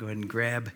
Go ahead and grab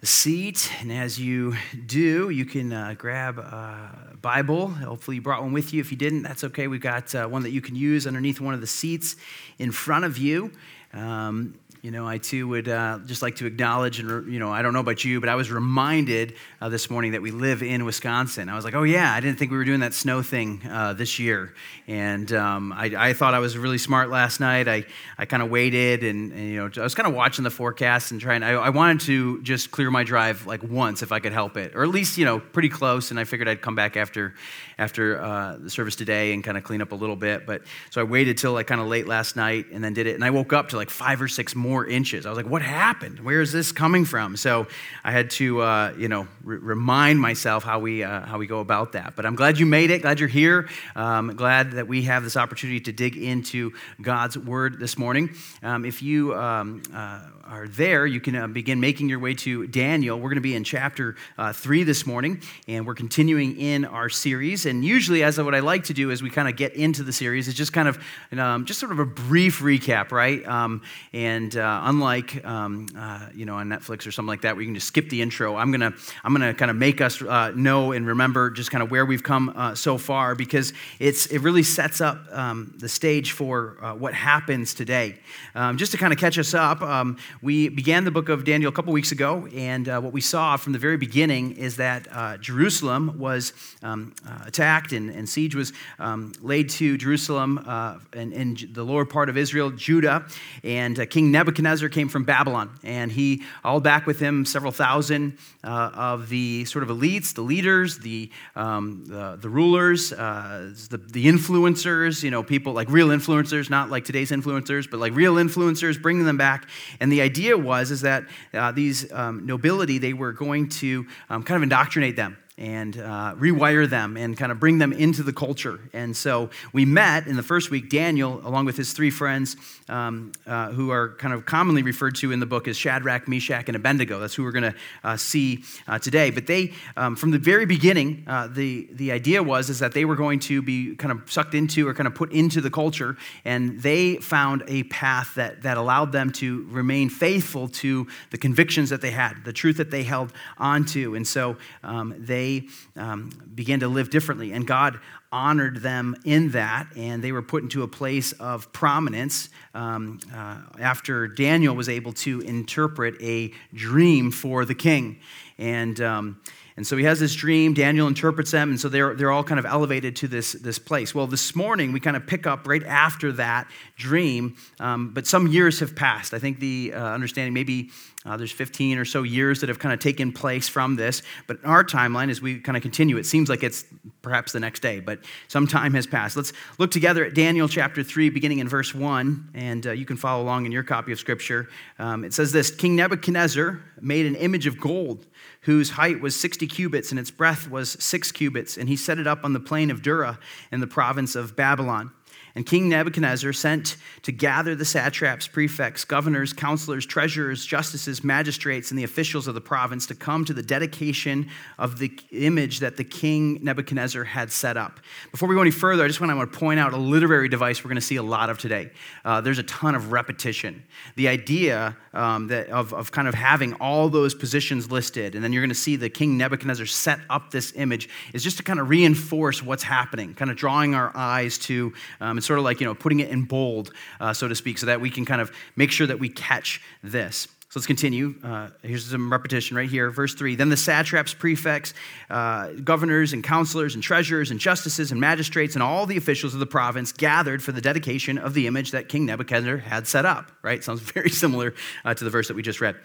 a seat. And as you do, you can uh, grab a Bible. Hopefully, you brought one with you. If you didn't, that's okay. We've got uh, one that you can use underneath one of the seats in front of you. Um, you know, I too would uh, just like to acknowledge, and you know, I don't know about you, but I was reminded uh, this morning that we live in Wisconsin. I was like, oh yeah, I didn't think we were doing that snow thing uh, this year, and um, I, I, thought I was really smart last night. I, I kind of waited, and, and, you know, I was kind of watching the forecast and trying. I, I, wanted to just clear my drive like once if I could help it, or at least you know, pretty close. And I figured I'd come back after after uh, the service today and kind of clean up a little bit. But so I waited till like kind of late last night and then did it, and I woke up to like five or six more more inches. I was like, what happened? Where is this coming from? So I had to, uh, you know, r- remind myself how we, uh, how we go about that. But I'm glad you made it. Glad you're here. Um, glad that we have this opportunity to dig into God's word this morning. Um, if you um, uh, are there, you can uh, begin making your way to Daniel. We're going to be in chapter uh, three this morning, and we're continuing in our series. And usually, as what I like to do as we kind of get into the series, is just kind of um, just sort of a brief recap, right? Um, and uh, unlike um, uh, you know on Netflix or something like that, where you can just skip the intro, I'm gonna I'm gonna kind of make us uh, know and remember just kind of where we've come uh, so far because it's it really sets up um, the stage for what happens today. Um, just to kind of catch us up um, we began the book of Daniel a couple weeks ago, and uh, what we saw from the very beginning is that uh, Jerusalem was um, uh, attacked and, and, siege was um, laid to Jerusalem uh, and, and, the lower part of Israel, Judah. And uh, King Nebuchadnezzar came from Babylon, and he all back with him several thousand uh, of the sort of elites, the leaders, the, um, the, the, rulers, the, the influencers, you know, people like real influencers, not like today's influencers, but like real influencers, bringing them back. And the idea was is that uh, these um, nobility they were going to um, kind of indoctrinate them and uh, rewire them and kind of bring them into the culture. And so we met in the first week, Daniel, along with his three friends, um, uh, who are kind of commonly referred to in the book as Shadrach, Meshach, and Abednego. That's who we're going to uh, see uh, today. But they, um, from the very beginning, uh, the, the idea was is that they were going to be kind of sucked into or kind of put into the culture, and they found a path that, that allowed them to remain faithful to the convictions that they had, the truth that they held onto. And so um, they they um, began to live differently. And God honored them in that, and they were put into a place of prominence um, uh, after Daniel was able to interpret a dream for the king. And um, and so he has this dream, Daniel interprets them, and so they're, they're all kind of elevated to this, this place. Well, this morning we kind of pick up right after that dream, um, but some years have passed. I think the uh, understanding maybe uh, there's 15 or so years that have kind of taken place from this, but in our timeline, as we kind of continue, it seems like it's perhaps the next day, but some time has passed. Let's look together at Daniel chapter 3, beginning in verse 1, and uh, you can follow along in your copy of Scripture. Um, it says this King Nebuchadnezzar made an image of gold whose height was 60 cubits and its breadth was six cubits, and he set it up on the plain of Dura in the province of Babylon. And King Nebuchadnezzar sent to gather the satraps, prefects, governors, counselors, treasurers, justices, magistrates, and the officials of the province to come to the dedication of the image that the king Nebuchadnezzar had set up. Before we go any further, I just want to point out a literary device we're going to see a lot of today. Uh, there's a ton of repetition. The idea um, that of, of kind of having all those positions listed, and then you're going to see the king Nebuchadnezzar set up this image, is just to kind of reinforce what's happening, kind of drawing our eyes to. Um, it's sort of like, you know, putting it in bold, uh, so to speak, so that we can kind of make sure that we catch this. So let's continue. Uh, here's some repetition right here. Verse 3 Then the satraps, prefects, uh, governors, and counselors, and treasurers, and justices, and magistrates, and all the officials of the province gathered for the dedication of the image that King Nebuchadnezzar had set up. Right? Sounds very similar uh, to the verse that we just read.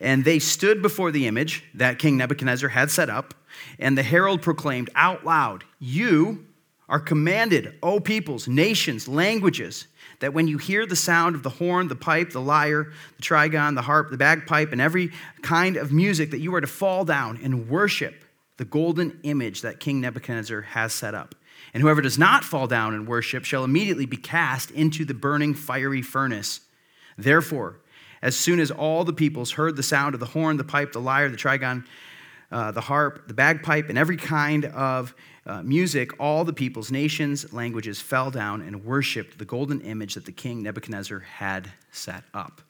And they stood before the image that King Nebuchadnezzar had set up, and the herald proclaimed out loud, You are commanded, O peoples, nations, languages, that when you hear the sound of the horn, the pipe, the lyre, the trigon, the harp, the bagpipe, and every kind of music, that you are to fall down and worship the golden image that King Nebuchadnezzar has set up. And whoever does not fall down and worship shall immediately be cast into the burning fiery furnace. Therefore, as soon as all the peoples heard the sound of the horn, the pipe, the lyre, the trigon, uh, the harp, the bagpipe, and every kind of uh, music, all the peoples, nations, languages fell down and worshiped the golden image that the king Nebuchadnezzar had set up.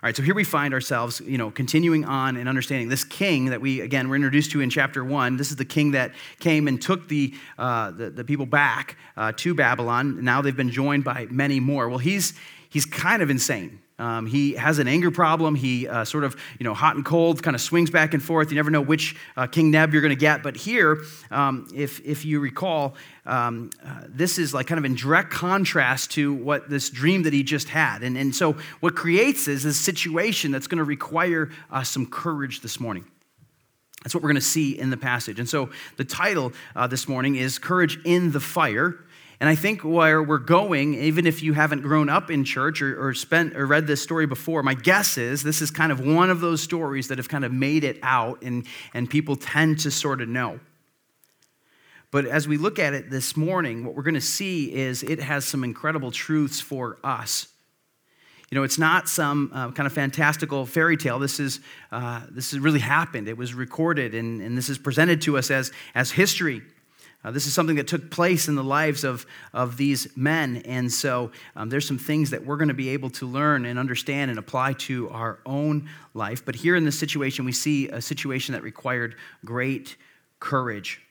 All right, so here we find ourselves, you know, continuing on and understanding this king that we, again, were introduced to in chapter one. This is the king that came and took the, uh, the, the, people back uh, to Babylon. Now they've been joined by many more. Well, he's, he's kind of insane. Um, he has an anger problem. He uh, sort of, you know, hot and cold, kind of swings back and forth. You never know which uh, King Neb you're going to get. But here, um, if, if you recall, um, uh, this is like kind of in direct contrast to what this dream that he just had. And, and so what creates is a situation that's going to require uh, some courage this morning. That's what we're going to see in the passage. And so the title uh, this morning is Courage in the Fire. And I think where we're going, even if you haven't grown up in church or, or, spent or read this story before, my guess is this is kind of one of those stories that have kind of made it out and, and people tend to sort of know. But as we look at it this morning, what we're going to see is it has some incredible truths for us. You know, it's not some uh, kind of fantastical fairy tale. This is uh, this has really happened. It was recorded, and, and this is presented to us as, as history. Uh, this is something that took place in the lives of, of these men. And so um, there's some things that we're going to be able to learn and understand and apply to our own life. But here in this situation, we see a situation that required great courage.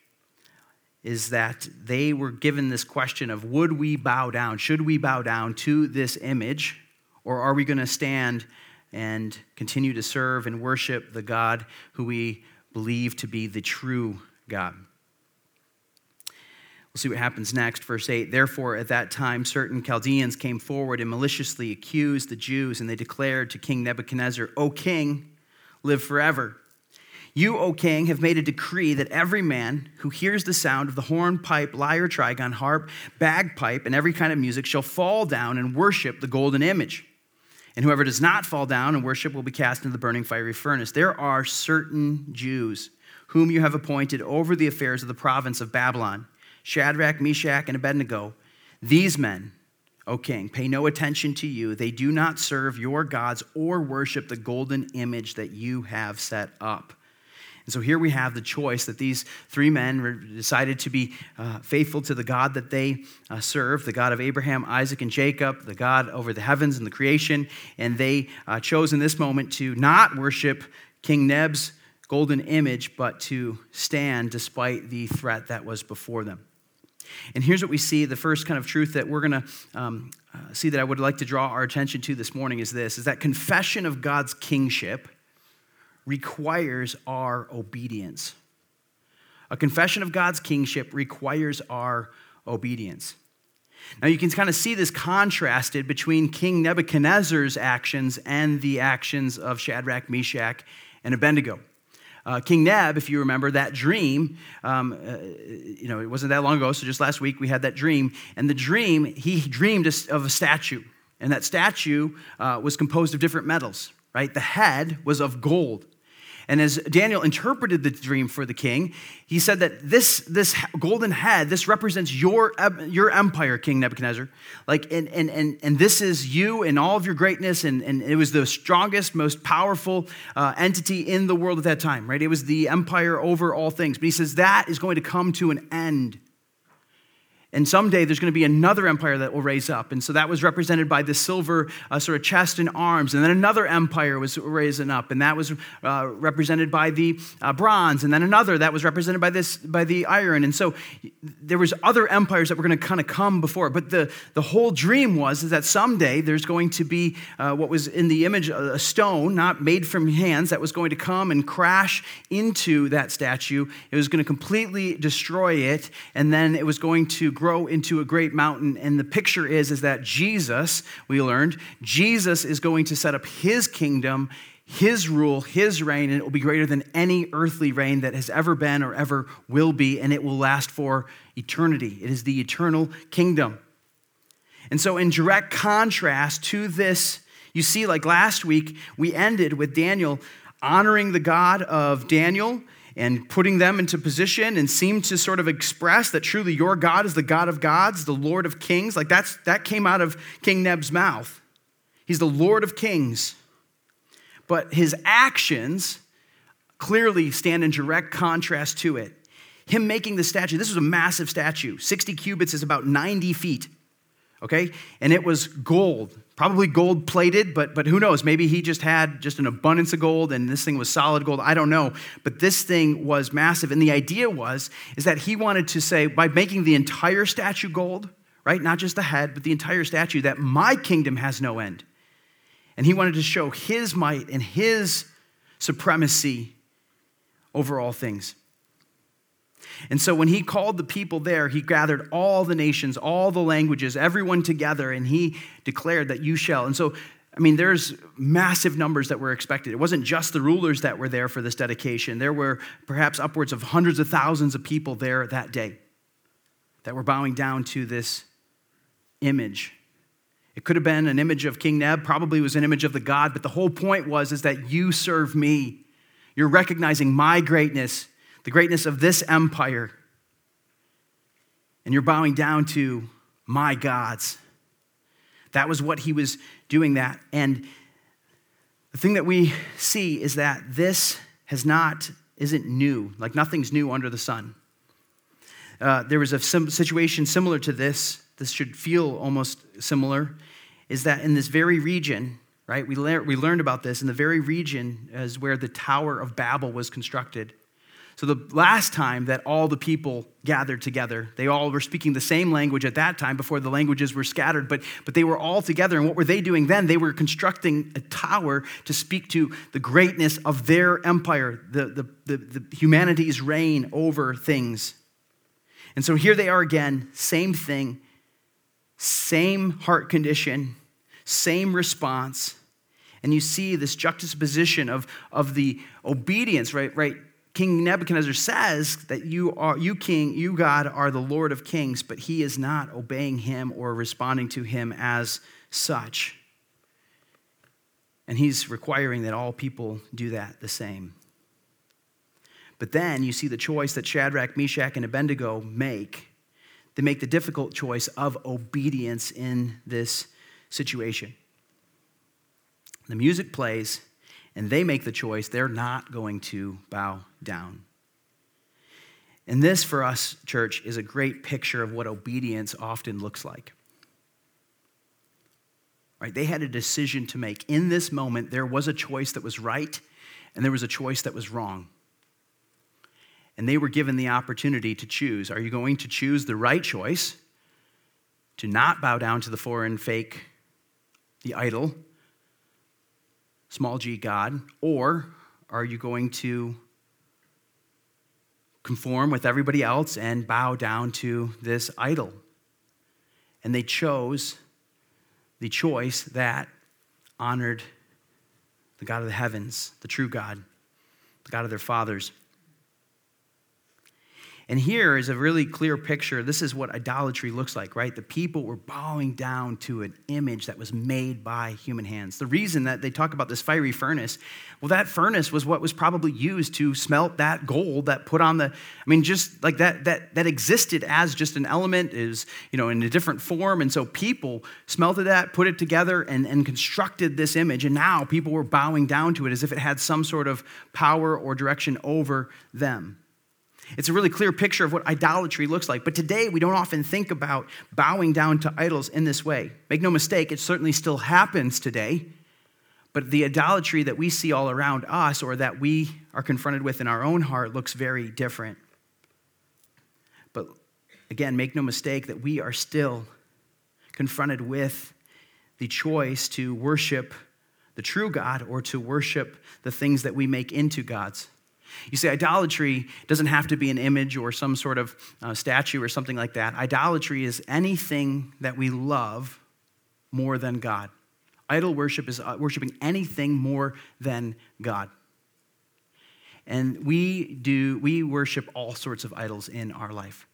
Is that they were given this question of would we bow down? Should we bow down to this image? Or are we going to stand and continue to serve and worship the God who we believe to be the true God? We'll see what happens next. Verse 8 Therefore, at that time, certain Chaldeans came forward and maliciously accused the Jews, and they declared to King Nebuchadnezzar, O king, live forever. You, O king, have made a decree that every man who hears the sound of the horn, pipe, lyre, trigon, harp, bagpipe, and every kind of music shall fall down and worship the golden image. And whoever does not fall down and worship will be cast into the burning fiery furnace. There are certain Jews whom you have appointed over the affairs of the province of Babylon Shadrach, Meshach, and Abednego, these men, O king, pay no attention to you. They do not serve your gods or worship the golden image that you have set up. And so here we have the choice that these three men decided to be uh, faithful to the God that they uh, serve, the God of Abraham, Isaac, and Jacob, the God over the heavens and the creation. And they uh, chose in this moment to not worship King Neb's golden image, but to stand despite the threat that was before them. And here's what we see the first kind of truth that we're going to um, uh, see that I would like to draw our attention to this morning is this is that confession of God's kingship requires our obedience. A confession of God's kingship requires our obedience. Now, you can kind of see this contrasted between King Nebuchadnezzar's actions and the actions of Shadrach, Meshach, and Abednego. Uh, King Neb, if you remember that dream, um, uh, you know, it wasn't that long ago, so just last week we had that dream. And the dream, he dreamed of a statue. And that statue uh, was composed of different metals, right? The head was of gold. And as Daniel interpreted the dream for the king, he said that this, this golden head, this represents your, your empire, King Nebuchadnezzar. Like, and, and, and, and this is you and all of your greatness. And, and it was the strongest, most powerful uh, entity in the world at that time, right? It was the empire over all things. But he says that is going to come to an end. And someday there's going to be another empire that will raise up. And so that was represented by the silver uh, sort of chest and arms. And then another empire was raising up. And that was uh, represented by the uh, bronze. And then another that was represented by, this, by the iron. And so there was other empires that were going to kind of come before. But the, the whole dream was is that someday there's going to be uh, what was in the image, a stone, not made from hands, that was going to come and crash into that statue. It was going to completely destroy it. And then it was going to grow into a great mountain. And the picture is, is that Jesus, we learned, Jesus is going to set up his kingdom, his rule, his reign, and it will be greater than any earthly reign that has ever been or ever will be, and it will last for eternity. It is the eternal kingdom. And so, in direct contrast to this, you see, like last week, we ended with Daniel honoring the God of Daniel and putting them into position and seemed to sort of express that truly your God is the God of gods, the Lord of kings. Like that's, that came out of King Neb's mouth. He's the Lord of kings. But his actions clearly stand in direct contrast to it. Him making the statue, this was a massive statue. 60 cubits is about 90 feet. okay? And it was gold, probably gold plated, but, but who knows? Maybe he just had just an abundance of gold and this thing was solid gold. I don't know. But this thing was massive. And the idea was, is that he wanted to say, by making the entire statue gold, right? Not just the head, but the entire statue, that my kingdom has no end. And he wanted to show his might and his supremacy over all things. And so when he called the people there, he gathered all the nations, all the languages, everyone together, and he declared that you shall. And so, I mean, there's massive numbers that were expected. It wasn't just the rulers that were there for this dedication, there were perhaps upwards of hundreds of thousands of people there that day that were bowing down to this image. It could have been an image of King Neb, probably was an image of the God, but the whole point was is that you serve me. You're recognizing my greatness the greatness of this empire, and you're bowing down to my gods. That was what he was doing that. And the thing that we see is that this has not, isn't new, like nothing's new under the sun. Uh, there was a sim- situation similar to this, this should feel almost similar, is that in this very region, right, we, le- we learned about this, in the very region is where the Tower of Babel was constructed. So, the last time that all the people gathered together, they all were speaking the same language at that time before the languages were scattered, but, but they were all together. And what were they doing then? They were constructing a tower to speak to the greatness of their empire, the, the, the, the humanity's reign over things. And so here they are again, same thing, same heart condition, same response. And you see this juxtaposition of, of the obedience, right? Right King Nebuchadnezzar says that you are you king, you God are the Lord of kings, but he is not obeying him or responding to him as such. And he's requiring that all people do that the same. But then you see the choice that Shadrach, Meshach, and Abednego make. They make the difficult choice of obedience in this situation. The music plays, and they make the choice they're not going to bow down. And this, for us, church, is a great picture of what obedience often looks like. Right? They had a decision to make. In this moment, there was a choice that was right, and there was a choice that was wrong. And they were given the opportunity to choose. Are you going to choose the right choice to not bow down to the foreign fake, the idol, small g God, or are you going to conform with everybody else and bow down to this idol? And they chose the choice that honored the God of the heavens, the true God, the God of their fathers. And here is a really clear picture. This is what idolatry looks like, right? The people were bowing down to an image that was made by human hands. The reason that they talk about this fiery furnace, well, that furnace was what was probably used to smelt that gold that put on the, I mean, just like that, that, that existed as just an element, is, you know, in a different form. And so people smelted that, put it together, and, and constructed this image. And now people were bowing down to it as if it had some sort of power or direction over them. It's a really clear picture of what idolatry looks like. But today, we don't often think about bowing down to idols in this way. Make no mistake, it certainly still happens today. But the idolatry that we see all around us or that we are confronted with in our own heart looks very different. But again, make no mistake that we are still confronted with the choice to worship the true God or to worship the things that we make into gods. You see, idolatry doesn't have to be an image or some sort of uh, statue or something like that. Idolatry is anything that we love more than God. Idol worship is uh, worshiping anything more than God. And we do, we worship all sorts of idols in our life.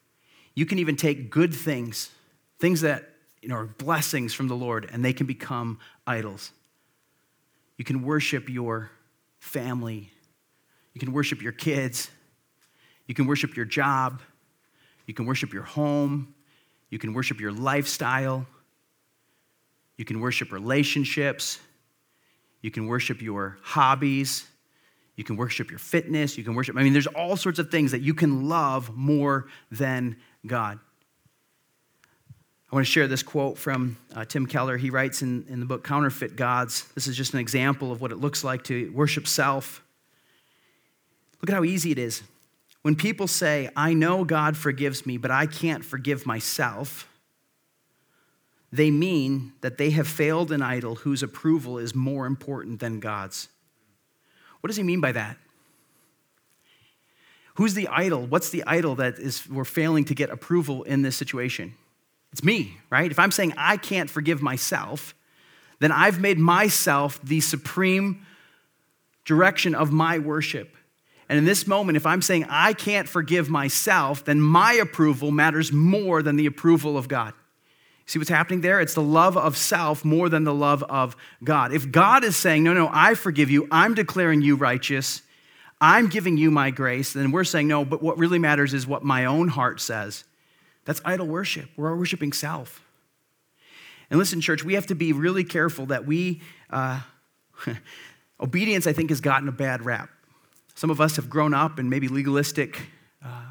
You can even take good things, things that you know, are blessings from the Lord, and they can become idols. You can worship your family you can worship your kids. You can worship your job. You can worship your home. You can worship your lifestyle. You can worship relationships. You can worship your hobbies. You can worship your fitness. You can worship, I mean, there's all sorts of things that you can love more than God. I want to share this quote from uh, Tim Keller. He writes in, in the book Counterfeit Gods. This is just an example of what it looks like to worship self. Look at how easy it is. When people say, I know God forgives me, but I can't forgive myself, they mean that they have failed an idol whose approval is more important than God's. What does he mean by that? Who's the idol? What's the idol that is we're failing to get approval in this situation? It's me, right? If I'm saying I can't forgive myself, then I've made myself the supreme direction of my worship. And in this moment, if I'm saying I can't forgive myself, then my approval matters more than the approval of God. See what's happening there? It's the love of self more than the love of God. If God is saying, No, no, I forgive you, I'm declaring you righteous, I'm giving you my grace, then we're saying, No, but what really matters is what my own heart says. That's idol worship. We're worshiping self. And listen, church, we have to be really careful that we, uh, obedience, I think, has gotten a bad rap. Some of us have grown up in maybe legalistic uh,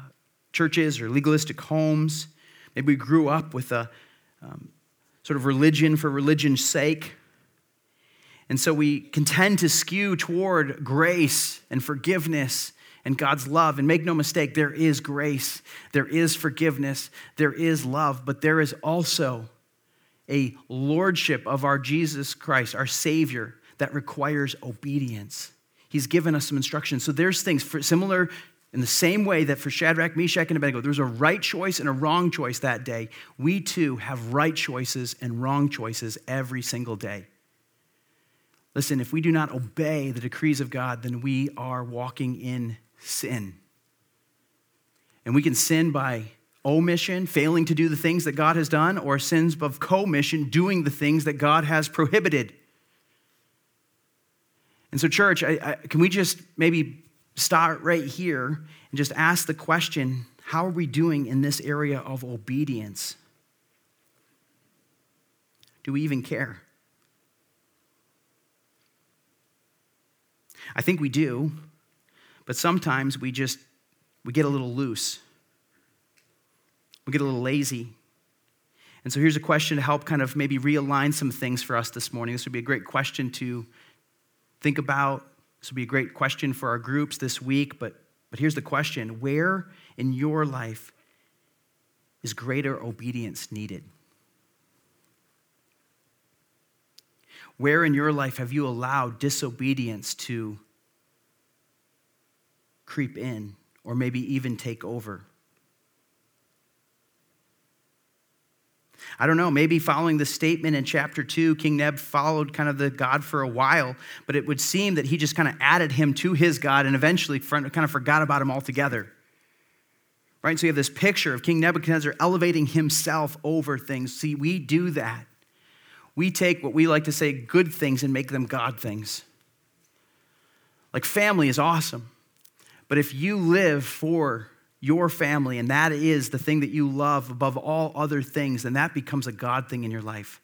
churches or legalistic homes. Maybe we grew up with a um, sort of religion for religion's sake. And so we can tend to skew toward grace and forgiveness and God's love. And make no mistake, there is grace, there is forgiveness, there is love, but there is also a lordship of our Jesus Christ, our Savior, that requires obedience. He's given us some instructions. So there's things for, similar in the same way that for Shadrach, Meshach, and Abednego, there was a right choice and a wrong choice that day. We too have right choices and wrong choices every single day. Listen, if we do not obey the decrees of God, then we are walking in sin. And we can sin by omission, failing to do the things that God has done, or sins of commission, doing the things that God has prohibited. And so, church, I, I, can we just maybe start right here and just ask the question how are we doing in this area of obedience? Do we even care? I think we do. But sometimes we just we get a little loose. We get a little lazy. And so here's a question to help kind of maybe realign some things for us this morning. This would be a great question to think about. This would be a great question for our groups this week, but but here's the question, where in your life is greater obedience needed? Where in your life have you allowed disobedience to creep in or maybe even take over. I don't know, maybe following the statement in chapter 2, King Neb followed kind of the God for a while, but it would seem that he just kind of added him to his God and eventually kind of forgot about him altogether. Right? So you have this picture of King Nebuchadnezzar elevating himself over things. See, we do that. We take what we like to say good things and make them God things. Like family is awesome. But if you live for your family and that is the thing that you love above all other things, then that becomes a God thing in your life.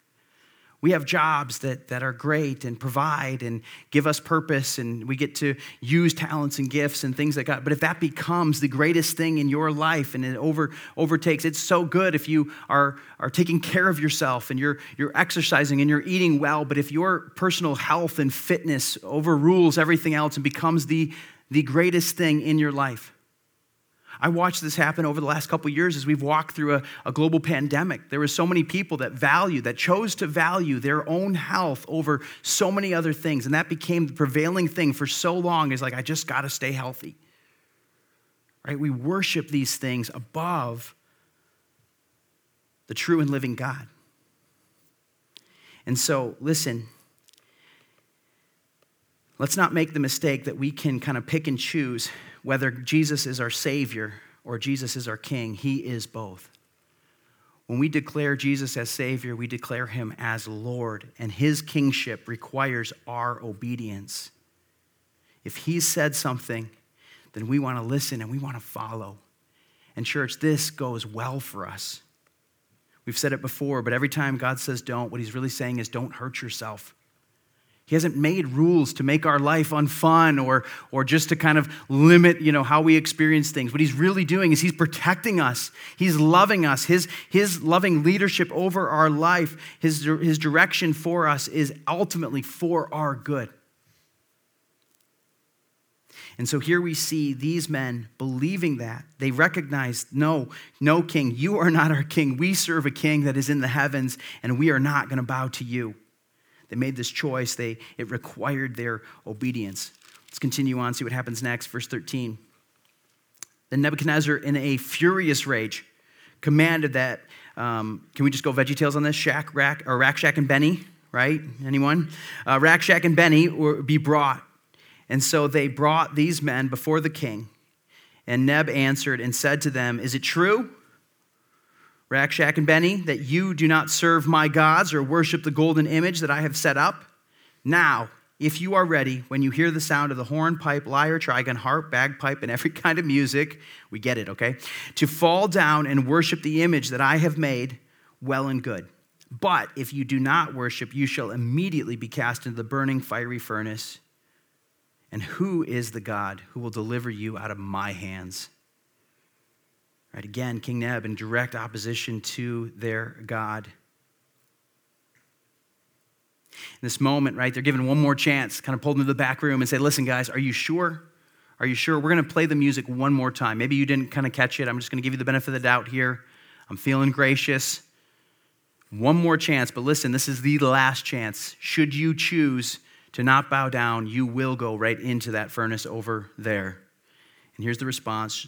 We have jobs that, that are great and provide and give us purpose, and we get to use talents and gifts and things like that. But if that becomes the greatest thing in your life and it over, overtakes, it's so good if you are, are taking care of yourself and you're, you're exercising and you're eating well. But if your personal health and fitness overrules everything else and becomes the, the greatest thing in your life. I watched this happen over the last couple years as we've walked through a, a, global pandemic. There were so many people that value, that chose to value their own health over so many other things. And that became the prevailing thing for so long is like, I just got to stay healthy. Right? We worship these things above the true and living God. And so, listen, Let's not make the mistake that we can kind of pick and choose whether Jesus is our Savior or Jesus is our King. He is both. When we declare Jesus as Savior, we declare Him as Lord, and His kingship requires our obedience. If He said something, then we want to listen and we want to follow. And, church, this goes well for us. We've said it before, but every time God says don't, what He's really saying is don't hurt yourself. He hasn't made rules to make our life unfun or, or just to kind of limit, you know, how we experience things. What he's really doing is he's protecting us. He's loving us. His, his loving leadership over our life, his, his direction for us is ultimately for our good. And so here we see these men believing that. They recognize, no, no, king, you are not our king. We serve a king that is in the heavens, and we are not going to bow to you. They made this choice, they, it required their obedience. Let's continue on, see what happens next. Verse 13. Then Nebuchadnezzar, in a furious rage, commanded that, um, can we just go VeggieTales on this? Shack, Rack, or Rack, Shack, and Benny, right? Anyone? Uh, Rack, Shack, and Benny were, be brought and so they brought these men before the king. And Neb answered and said to them, Is it true, Rakshak and Benny, that you do not serve my gods or worship the golden image that I have set up? Now, if you are ready, when you hear the sound of the horn, pipe, lyre, trigon, harp, bagpipe, and every kind of music, we get it, okay? To fall down and worship the image that I have made, well and good. But if you do not worship, you shall immediately be cast into the burning fiery furnace. And who is the God who will deliver you out of my hands? Right, again, King Neb in direct opposition to their God. In this moment, right, they're given one more chance, kind of pulled into the back room and say, Listen, guys, are you sure? Are you sure? We're going to play the music one more time. Maybe you didn't kind of catch it. I'm just going to give you the benefit of the doubt here. I'm feeling gracious. One more chance, but listen, this is the last chance. Should you choose to not bow down, you will go right into that furnace over there. And here's the response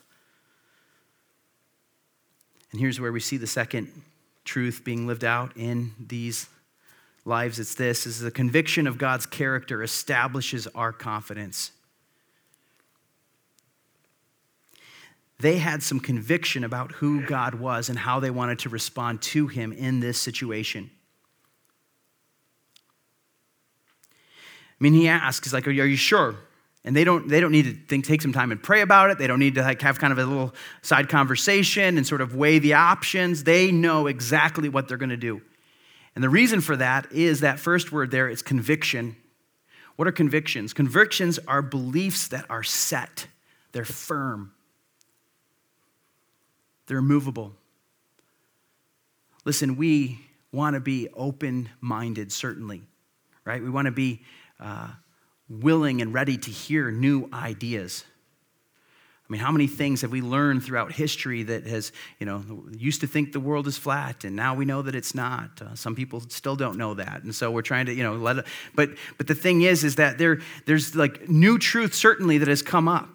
And here's where we see the second truth being lived out in these lives. It's this is the conviction of God's character establishes our confidence. They had some conviction about who God was and how they wanted to respond to him in this situation. I mean, he asks, he's like, Are you sure? And they don't, they don't need to think, take some time and pray about it. They don't need to like have kind of a little side conversation and sort of weigh the options. They know exactly what they're going to do. And the reason for that is that first word there is conviction. What are convictions? Convictions are beliefs that are set, they're firm, they're immovable. Listen, we want to be open minded, certainly, right? We want to be uh, willing and ready to hear new ideas. I mean, how many things have we learned throughout history that has, you know, used to think the world is flat and now we know that it's not. Uh, some people still don't know that. And so we're trying to, you know, let it, but, but the thing is, is that there, there's like new truth certainly that has come up.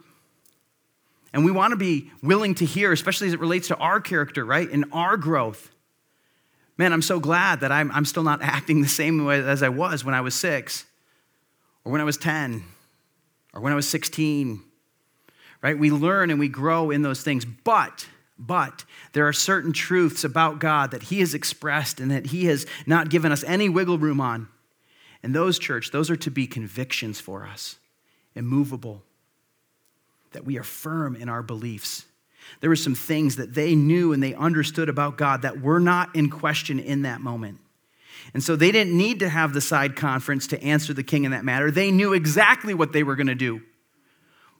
And we want to be willing to hear, especially as it relates to our character, right? And our growth. Man, I'm so glad that I'm, I'm still not acting the same way as I was when I was six or when I was 10, or when I was 16, right? We learn and we grow in those things. But, but, there are certain truths about God that He has expressed and that He has not given us any wiggle room on. And those, church, those are to be convictions for us, immovable, that we are firm in our beliefs. There were some things that they knew and they understood about God that were not in question in that moment. And so they didn't need to have the side conference to answer the king in that matter. They knew exactly what they were going to do.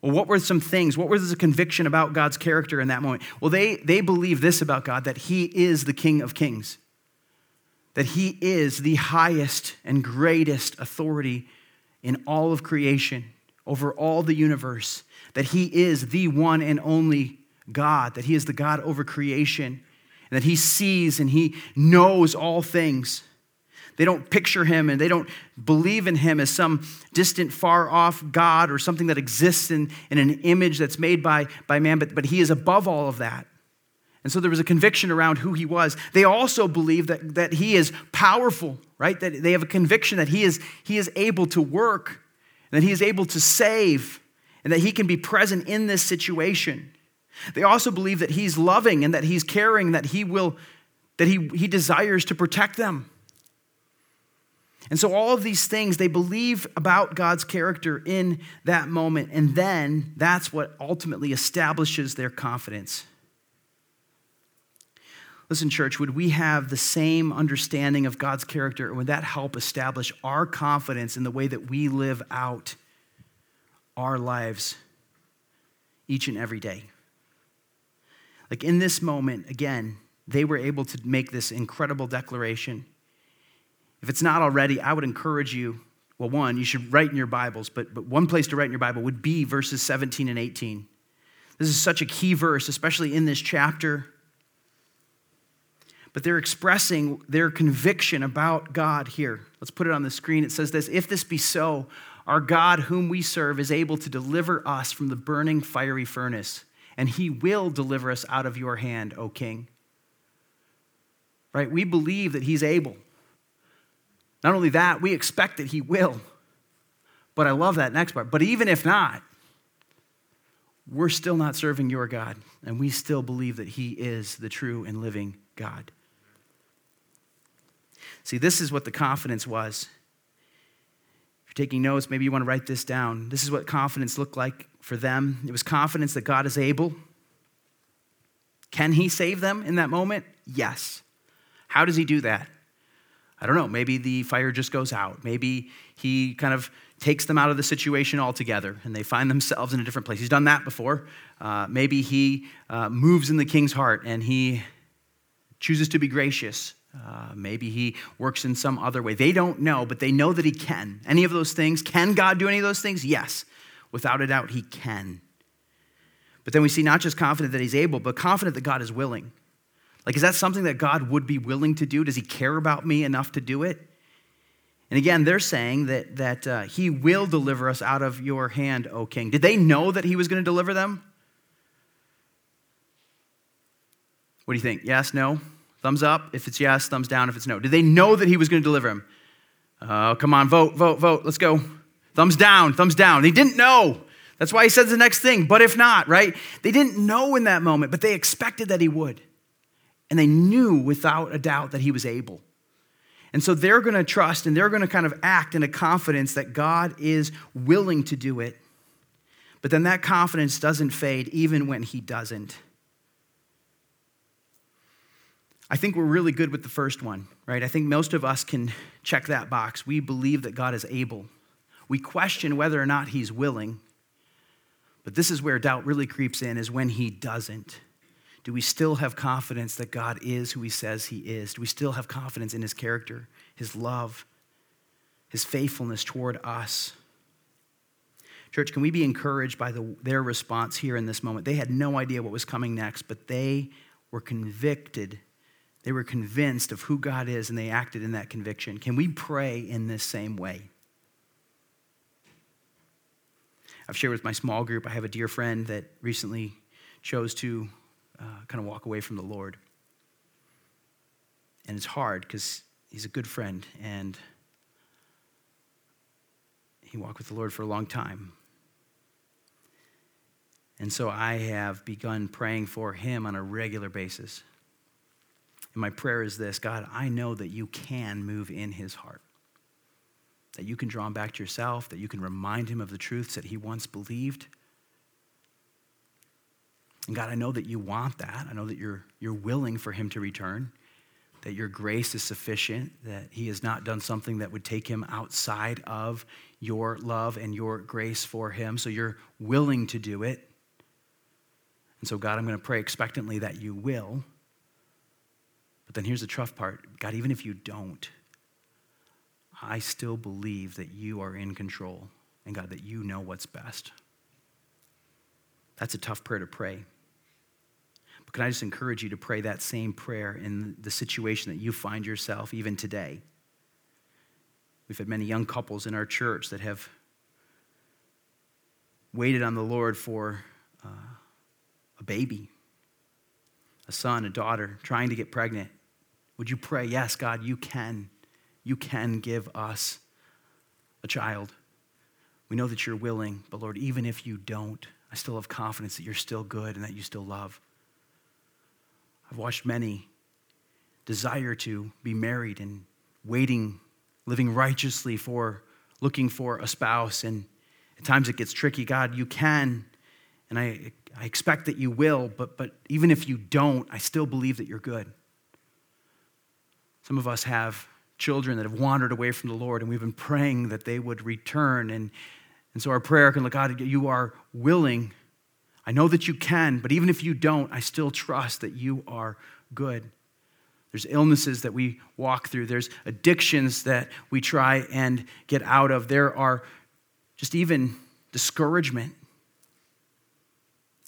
Well, what were some things? What was the conviction about God's character in that moment? Well, they, they believe this about God that He is the King of Kings, that He is the highest and greatest authority in all of creation, over all the universe, that He is the one and only God, that He is the God over creation, and that He sees and He knows all things. They don't picture him and they don't believe in him as some distant, far off God or something that exists in, in an image that's made by, by man, but, but he is above all of that. And so there was a conviction around who he was. They also believe that, that he is powerful, right? That they have a conviction that he is, he is able to work, that he is able to save, and that he can be present in this situation. They also believe that he's loving and that he's caring, that he will, that he, he desires to protect them. And so, all of these things they believe about God's character in that moment, and then that's what ultimately establishes their confidence. Listen, church, would we have the same understanding of God's character, and would that help establish our confidence in the way that we live out our lives each and every day? Like in this moment, again, they were able to make this incredible declaration if it's not already, I would encourage you. Well, one, you should write in your Bibles, but, but one place to write in your Bible would be verses 17 and 18. This is such a key verse, especially in this chapter. But they're expressing their conviction about God here. Let's put it on the screen. It says this If this be so, our God, whom we serve, is able to deliver us from the burning fiery furnace, and he will deliver us out of your hand, O king. Right? We believe that he's able. Not only that, we expect that He will. But I love that next part. But even if not, we're still not serving your God, and we still believe that He is the true and living God. See, this is what the confidence was. If you're taking notes, maybe you want to write this down. This is what confidence looked like for them. It was confidence that God is able. Can He save them in that moment? Yes. How does He do that? I don't know, maybe the fire just goes out. Maybe he kind of takes them out of the situation altogether and they find themselves in a different place. He's done that before. Uh, maybe he uh, moves in the king's heart and he chooses to be gracious. Uh, maybe he works in some other way. They don't know, but they know that he can. Any of those things. Can God do any of those things? Yes. Without a doubt, he can. But then we see not just confident that he's able, but confident that God is willing. Like, is that something that God would be willing to do? Does he care about me enough to do it? And again, they're saying that, that uh, he will deliver us out of your hand, O king. Did they know that he was going to deliver them? What do you think? Yes, no? Thumbs up if it's yes, thumbs down if it's no. Did they know that he was going to deliver them? Oh, come on, vote, vote, vote. Let's go. Thumbs down, thumbs down. They didn't know. That's why he says the next thing, but if not, right? They didn't know in that moment, but they expected that he would. And they knew without a doubt that he was able. And so they're going to trust and they're going to kind of act in a confidence that God is willing to do it. But then that confidence doesn't fade even when he doesn't. I think we're really good with the first one, right? I think most of us can check that box. We believe that God is able. We question whether or not he's willing. But this is where doubt really creeps in is when he doesn't. Do we still have confidence that God is who he says he is? Do we still have confidence in his character, his love, his faithfulness toward us? Church, can we be encouraged by the, their response here in this moment? They had no idea what was coming next, but they were convicted. They were convinced of who God is, and they acted in that conviction. Can we pray in this same way? I've shared with my small group, I have a dear friend that recently chose to uh, kind of walk away from the Lord. And it's hard because he's a good friend and he walked with the Lord for a long time. And so I have begun praying for him on a regular basis. And my prayer is this God, I know that you can move in his heart, that you can draw him back to yourself, that you can remind him of the truths that he once believed and God, I know that you want that. I know that you're, you're willing for him to return, that your grace is sufficient, that he has not done something that would take him outside of your love and your grace for him. So you're willing to do it. And so, God, I'm going to pray expectantly that you will. But then here's the tough part God, even if you don't, I still believe that you are in control and God, that you know what's best. That's a tough prayer to pray. Can I just encourage you to pray that same prayer in the situation that you find yourself even today? We've had many young couples in our church that have waited on the Lord for uh, a baby, a son, a daughter, trying to get pregnant. Would you pray, yes, God, you can. You can give us a child. We know that you're willing, but Lord, even if you don't, I still have confidence that you're still good and that you still love. I've watched many desire to be married and waiting, living righteously for, looking for a spouse. And at times it gets tricky. God, you can, and I, I expect that you will, but, but even if you don't, I still believe that you're good. Some of us have children that have wandered away from the Lord, and we've been praying that they would return. And, and so our prayer can look, God, you are willing. I know that you can, but even if you don't, I still trust that you are good. There's illnesses that we walk through, there's addictions that we try and get out of. There are just even discouragement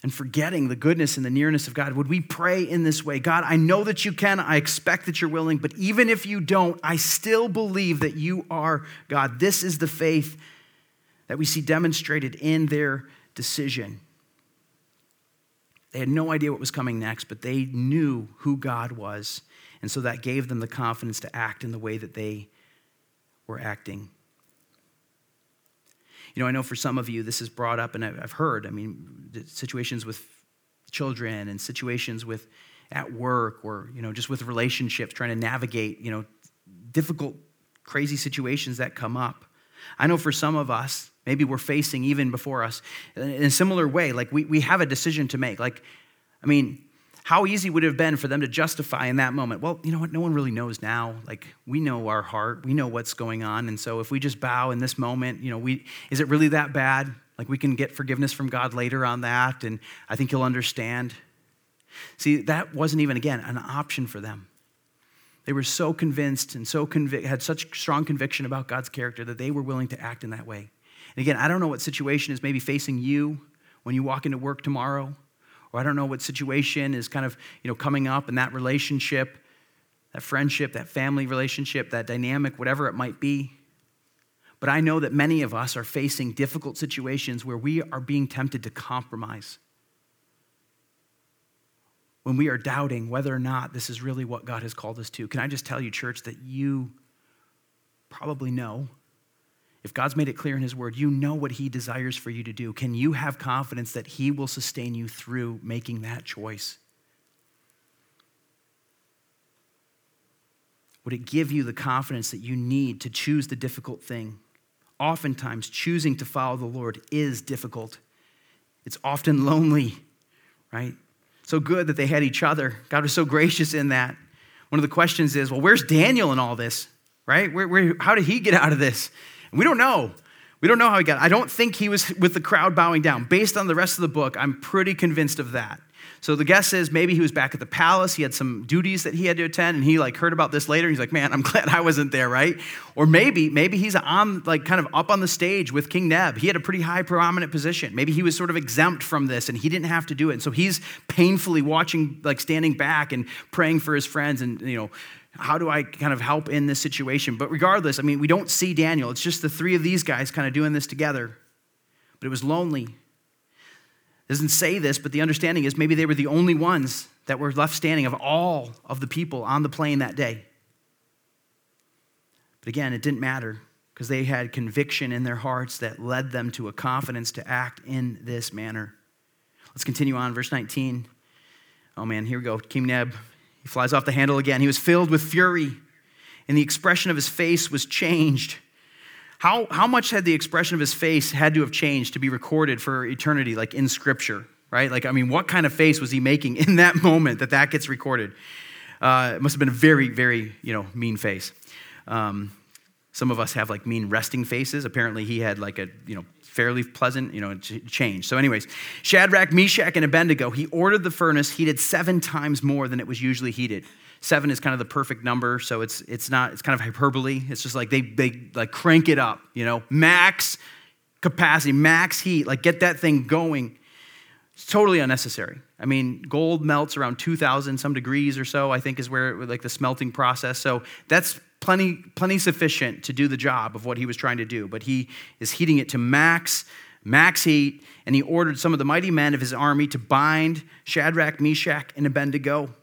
and forgetting the goodness and the nearness of God. Would we pray in this way? God, I know that you can. I expect that you're willing, but even if you don't, I still believe that you are God. This is the faith that we see demonstrated in their decision. They had no idea what was coming next, but they knew who God was. And so that gave them the confidence to act in the way that they were acting. You know, I know for some of you this is brought up, and I've heard, I mean, situations with children and situations with at work or, you know, just with relationships, trying to navigate, you know, difficult, crazy situations that come up. I know for some of us, maybe we're facing even before us in a similar way, like we, we have a decision to make. Like, I mean, how easy would it have been for them to justify in that moment? Well, you know what? No one really knows now. Like, we know our heart, we know what's going on. And so if we just bow in this moment, you know, we, is it really that bad? Like, we can get forgiveness from God later on that, and I think He'll understand. See, that wasn't even, again, an option for them. They were so convinced and so convic- had such strong conviction about God's character that they were willing to act in that way. Again, I don't know what situation is maybe facing you when you walk into work tomorrow or I don't know what situation is kind of, you know, coming up in that relationship, that friendship, that family relationship, that dynamic, whatever it might be. But I know that many of us are facing difficult situations where we are being tempted to compromise. When we are doubting whether or not this is really what God has called us to. Can I just tell you, church, that you probably know if God's made it clear in His Word, you know what He desires for you to do. Can you have confidence that He will sustain you through making that choice? Would it give you the confidence that you need to choose the difficult thing? Oftentimes, choosing to follow the Lord is difficult. It's often lonely, right? So good that they had each other. God was so gracious in that. One of the questions is well, where's Daniel in all this, right? Where, where, how did he get out of this? We don't know. We don't know how he got. I don't think he was with the crowd bowing down. Based on the rest of the book, I'm pretty convinced of that. So the guess is maybe he was back at the palace. He had some duties that he had to attend, and he like heard about this later. He's like, "Man, I'm glad I wasn't there, right?" Or maybe maybe he's on like kind of up on the stage with King Neb. He had a pretty high prominent position. Maybe he was sort of exempt from this, and he didn't have to do it. And so he's painfully watching, like standing back and praying for his friends, and you know, how do I kind of help in this situation? But regardless, I mean, we don't see Daniel. It's just the three of these guys kind of doing this together. But it was lonely. It doesn't say this, but the understanding is maybe they were the only ones that were left standing of all of the people on the plain that day. But again, it didn't matter because they had conviction in their hearts that led them to a confidence to act in this manner. Let's continue on, verse 19. Oh man, here we go. King Neb he flies off the handle again. He was filled with fury, and the expression of his face was changed. How, how much had the expression of his face had to have changed to be recorded for eternity, like in Scripture, right? Like, I mean, what kind of face was he making in that moment that that gets recorded? Uh, it must have been a very, very, you know, mean face. Um, some of us have like mean resting faces. Apparently, he had like a, you know, fairly pleasant, you know, change. So, anyways, Shadrach, Meshach, and Abednego, he ordered the furnace heated seven times more than it was usually heated. Seven is kind of the perfect number, so it's it's not it's kind of hyperbole. It's just like they they like crank it up, you know, max capacity, max heat, like get that thing going. It's totally unnecessary. I mean, gold melts around 2,000 some degrees or so, I think is where like the smelting process. So that's plenty, plenty sufficient to do the job of what he was trying to do. But he is heating it to max, max heat, and he ordered some of the mighty men of his army to bind Shadrach, Meshach, and Abednego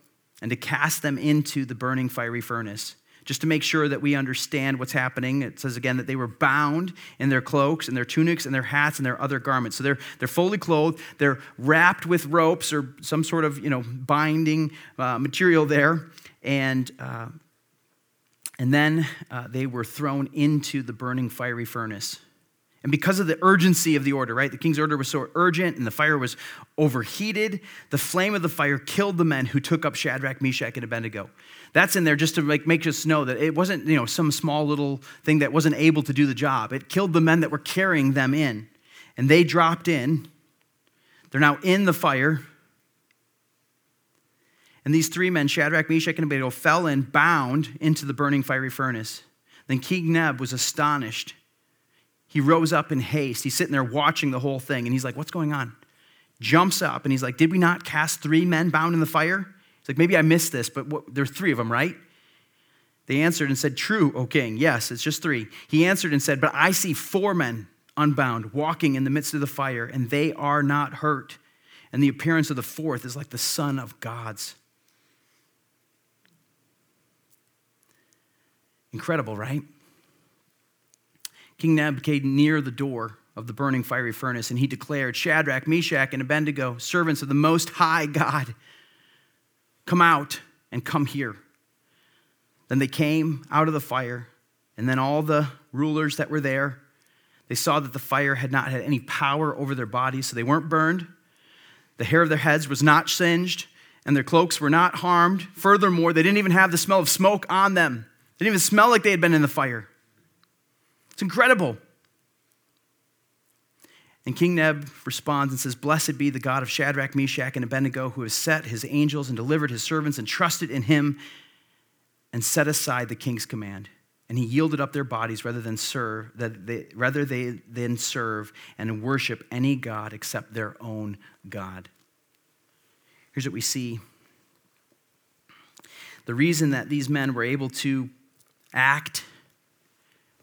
and to cast them into the burning fiery furnace. Just to make sure that we understand what's happening. It says again that they were bound in their cloaks and their tunics and their hats and their other garments. So they're, they're fully clothed, they're wrapped with ropes or some sort of you know, binding uh, material there. And, uh, and then uh, they were thrown into the burning fiery furnace. And because of the urgency of the order, right? The king's order was so urgent and the fire was overheated, the flame of the fire killed the men who took up Shadrach, Meshach, and Abednego. That's in there just to make, make us know that it wasn't, you know, some small little thing that wasn't able to do the job. It killed the men that were carrying them in. And they dropped in. They're now in the fire. And these three men, Shadrach, Meshach, and Abednego, fell in, bound into the burning fiery furnace. Then King Neb was astonished he rose up in haste. He's sitting there watching the whole thing, and he's like, What's going on? Jumps up, and he's like, Did we not cast three men bound in the fire? He's like, Maybe I missed this, but what, there's three of them, right? They answered and said, True, O king. Yes, it's just three. He answered and said, But I see four men unbound, walking in the midst of the fire, and they are not hurt. And the appearance of the fourth is like the Son of God's. Incredible, right? King Neb came near the door of the burning fiery furnace, and he declared, Shadrach, Meshach, and Abednego, servants of the Most High God, come out and come here. Then they came out of the fire, and then all the rulers that were there, they saw that the fire had not had any power over their bodies, so they weren't burned. The hair of their heads was not singed, and their cloaks were not harmed. Furthermore, they didn't even have the smell of smoke on them. They didn't even smell like they had been in the fire. It's incredible. And King Neb responds and says, Blessed be the God of Shadrach, Meshach, and Abednego, who has set his angels and delivered his servants and trusted in him and set aside the king's command. And he yielded up their bodies rather than serve, that they, rather they than serve and worship any God except their own God. Here's what we see. The reason that these men were able to act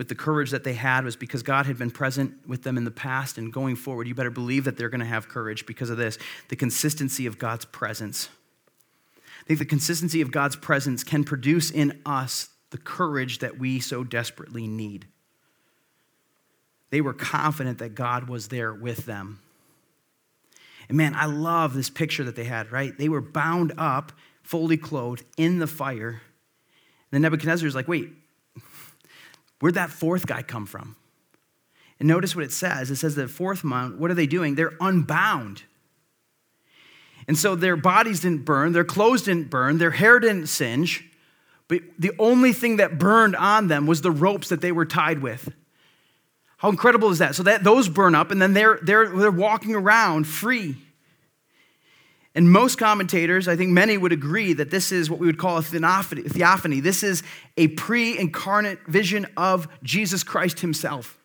the courage that they had was because God had been present with them in the past and going forward. You better believe that they're going to have courage because of this the consistency of God's presence. I think the consistency of God's presence can produce in us the courage that we so desperately need. They were confident that God was there with them. And man, I love this picture that they had, right? They were bound up, fully clothed in the fire. And then Nebuchadnezzar is like, wait, Where'd that fourth guy come from? And notice what it says. It says the fourth month, what are they doing? They're unbound. And so their bodies didn't burn, their clothes didn't burn, their hair didn't singe, but the only thing that burned on them was the ropes that they were tied with. How incredible is that? So that those burn up, and then they're, they're, they're walking around free. And most commentators, I think many would agree that this is what we would call a theophany. This is a pre incarnate vision of Jesus Christ himself.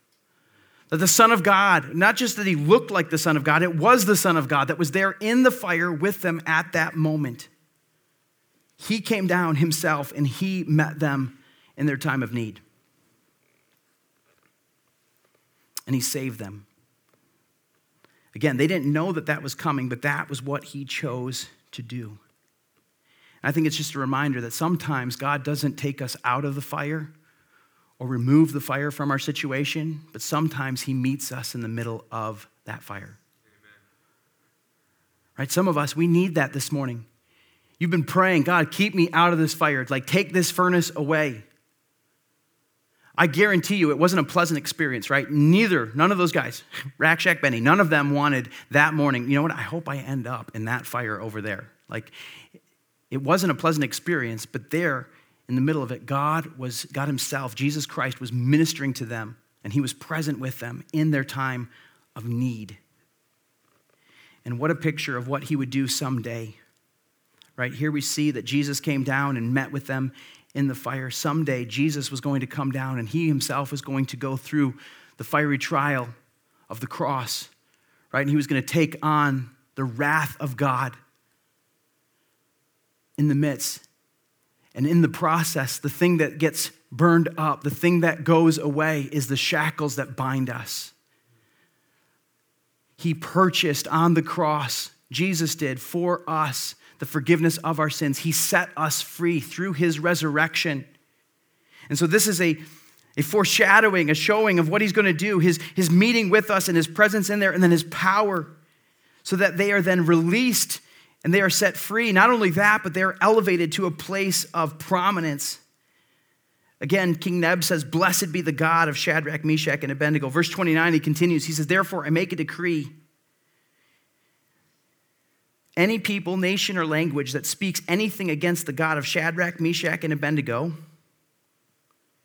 That the Son of God, not just that he looked like the Son of God, it was the Son of God that was there in the fire with them at that moment. He came down himself and he met them in their time of need. And he saved them. Again, they didn't know that that was coming, but that was what he chose to do. I think it's just a reminder that sometimes God doesn't take us out of the fire or remove the fire from our situation, but sometimes he meets us in the middle of that fire. Amen. Right? Some of us, we need that this morning. You've been praying, God, keep me out of this fire. It's like, take this furnace away. I guarantee you it wasn't a pleasant experience, right? Neither, none of those guys, Rack Shack Benny, none of them wanted that morning, you know what? I hope I end up in that fire over there. Like, it wasn't a pleasant experience, but there in the middle of it, God was, God Himself, Jesus Christ, was ministering to them, and He was present with them in their time of need. And what a picture of what He would do someday. Right here we see that Jesus came down and met with them in the fire. Someday, Jesus was going to come down and he himself was going to go through the fiery trial of the cross, right? And he was going to take on the wrath of God in the midst. And in the process, the thing that gets burned up, the thing that goes away, is the shackles that bind us. He purchased on the cross, Jesus did for us, the forgiveness of our sins. He set us free through his resurrection. And so this is a, a foreshadowing, a showing of what he's going to do, his, his meeting with us and his presence in there, and then his power, so that they are then released and they are set free. Not only that, but they are elevated to a place of prominence. Again, King Neb says, Blessed be the God of Shadrach, Meshach, and Abednego. Verse 29, he continues. He says, Therefore, I make a decree. Any people, nation, or language that speaks anything against the God of Shadrach, Meshach, and Abednego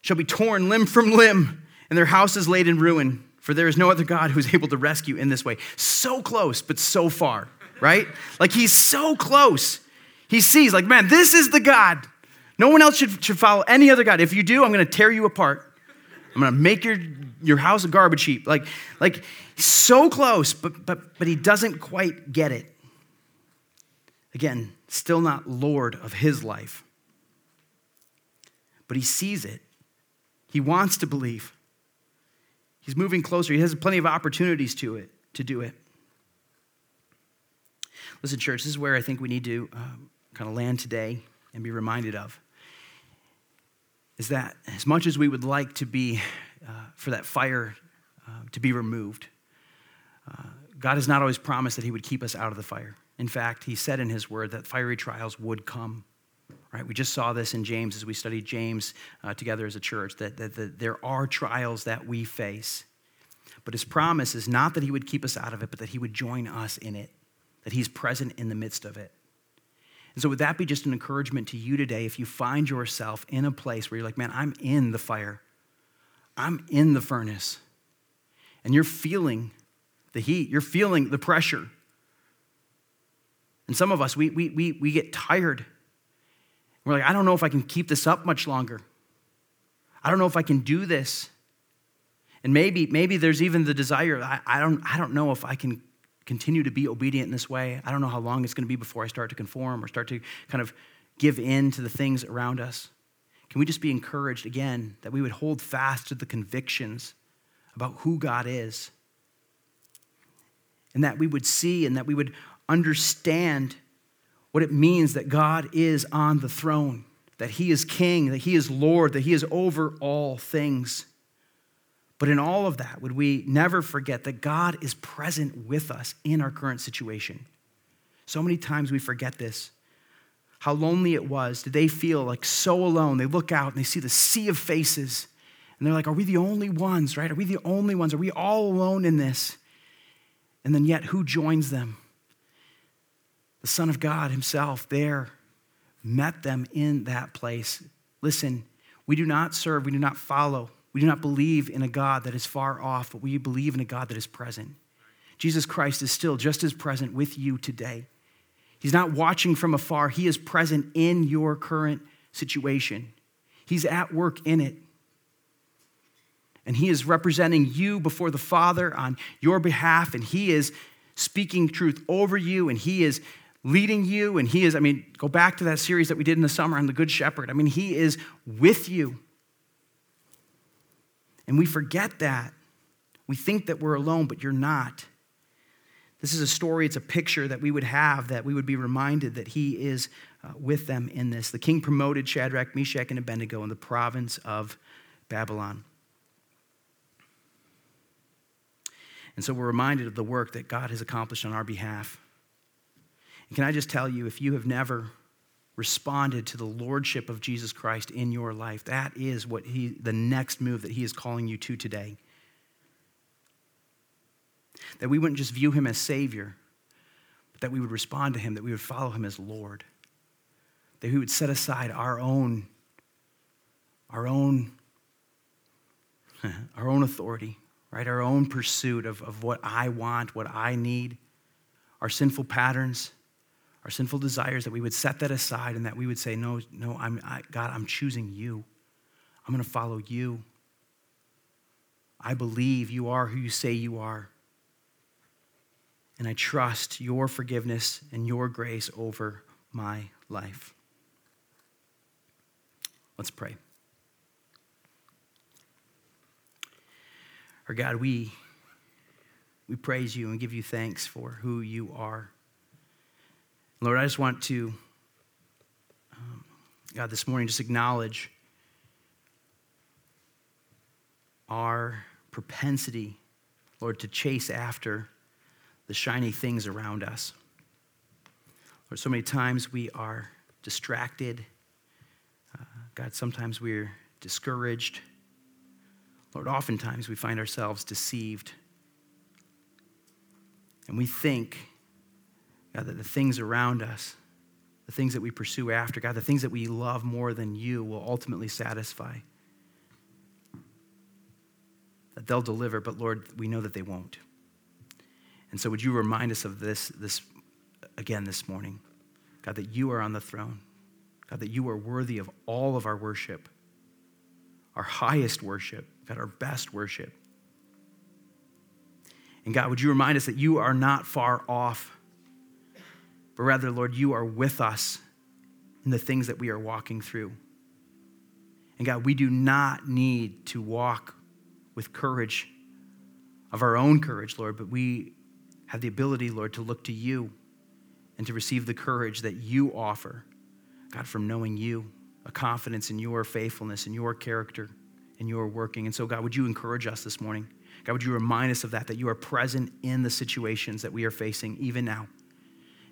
shall be torn limb from limb, and their house is laid in ruin, for there is no other God who is able to rescue in this way. So close, but so far, right? Like he's so close. He sees, like, man, this is the God no one else should, should follow any other God. If you do, I'm going to tear you apart. I'm going to make your, your house a garbage heap. Like, like so close, but, but, but he doesn't quite get it. Again, still not Lord of his life. But he sees it. He wants to believe. He's moving closer. He has plenty of opportunities to it, to do it. Listen, church, this is where I think we need to um, kind of land today and be reminded of is that as much as we would like to be, uh, for that fire uh, to be removed, uh, God has not always promised that He would keep us out of the fire. In fact, He said in His word that fiery trials would come. Right? We just saw this in James as we studied James uh, together as a church, that, that, that there are trials that we face. But His promise is not that He would keep us out of it, but that He would join us in it, that He's present in the midst of it. And so, would that be just an encouragement to you today if you find yourself in a place where you're like, man, I'm in the fire, I'm in the furnace, and you're feeling the heat, you're feeling the pressure. And some of us, we, we, we, we get tired. We're like, I don't know if I can keep this up much longer. I don't know if I can do this. And maybe, maybe there's even the desire, I, I, don't, I don't know if I can continue to be obedient in this way. I don't know how long it's going to be before I start to conform or start to kind of give in to the things around us. Can we just be encouraged again that we would hold fast to the convictions about who God is? And that we would see and that we would understand what it means that God is on the throne, that He is King, that He is Lord, that He is over all things. But in all of that, would we never forget that God is present with us in our current situation? So many times we forget this. How lonely it was. Did they feel like so alone? They look out and they see the sea of faces. And they're like, Are we the only ones, right? Are we the only ones? Are we all alone in this? And then, yet, who joins them? The Son of God Himself there met them in that place. Listen, we do not serve, we do not follow we do not believe in a God that is far off, but we believe in a God that is present. Jesus Christ is still just as present with you today. He's not watching from afar, He is present in your current situation. He's at work in it. And He is representing you before the Father on your behalf, and He is speaking truth over you, and He is leading you, and He is, I mean, go back to that series that we did in the summer on the Good Shepherd. I mean, He is with you. And we forget that. We think that we're alone, but you're not. This is a story, it's a picture that we would have, that we would be reminded that he is uh, with them in this. The king promoted Shadrach, Meshach, and Abednego in the province of Babylon. And so we're reminded of the work that God has accomplished on our behalf. And can I just tell you, if you have never responded to the lordship of Jesus Christ in your life. That is what he the next move that he is calling you to today. That we wouldn't just view him as savior, but that we would respond to him, that we would follow him as Lord. That we would set aside our own our own our own authority, right? Our own pursuit of, of what I want, what I need, our sinful patterns our sinful desires, that we would set that aside and that we would say, No, no, I'm, I, God, I'm choosing you. I'm going to follow you. I believe you are who you say you are. And I trust your forgiveness and your grace over my life. Let's pray. Our God, we, we praise you and give you thanks for who you are. Lord, I just want to, um, God, this morning just acknowledge our propensity, Lord, to chase after the shiny things around us. Lord, so many times we are distracted. Uh, God, sometimes we're discouraged. Lord, oftentimes we find ourselves deceived. And we think, God, that the things around us, the things that we pursue after, God, the things that we love more than you will ultimately satisfy. That they'll deliver, but Lord, we know that they won't. And so would you remind us of this, this again this morning? God, that you are on the throne. God, that you are worthy of all of our worship, our highest worship, God, our best worship. And God, would you remind us that you are not far off, but rather, Lord, you are with us in the things that we are walking through. And God, we do not need to walk with courage of our own courage, Lord, but we have the ability, Lord, to look to you and to receive the courage that you offer, God, from knowing you, a confidence in your faithfulness and your character and your working. And so, God, would you encourage us this morning? God, would you remind us of that, that you are present in the situations that we are facing even now.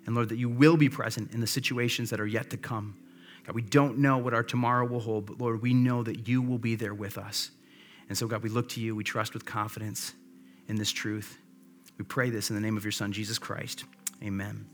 And Lord, that you will be present in the situations that are yet to come. God, we don't know what our tomorrow will hold, but Lord, we know that you will be there with us. And so, God, we look to you, we trust with confidence in this truth. We pray this in the name of your Son, Jesus Christ. Amen.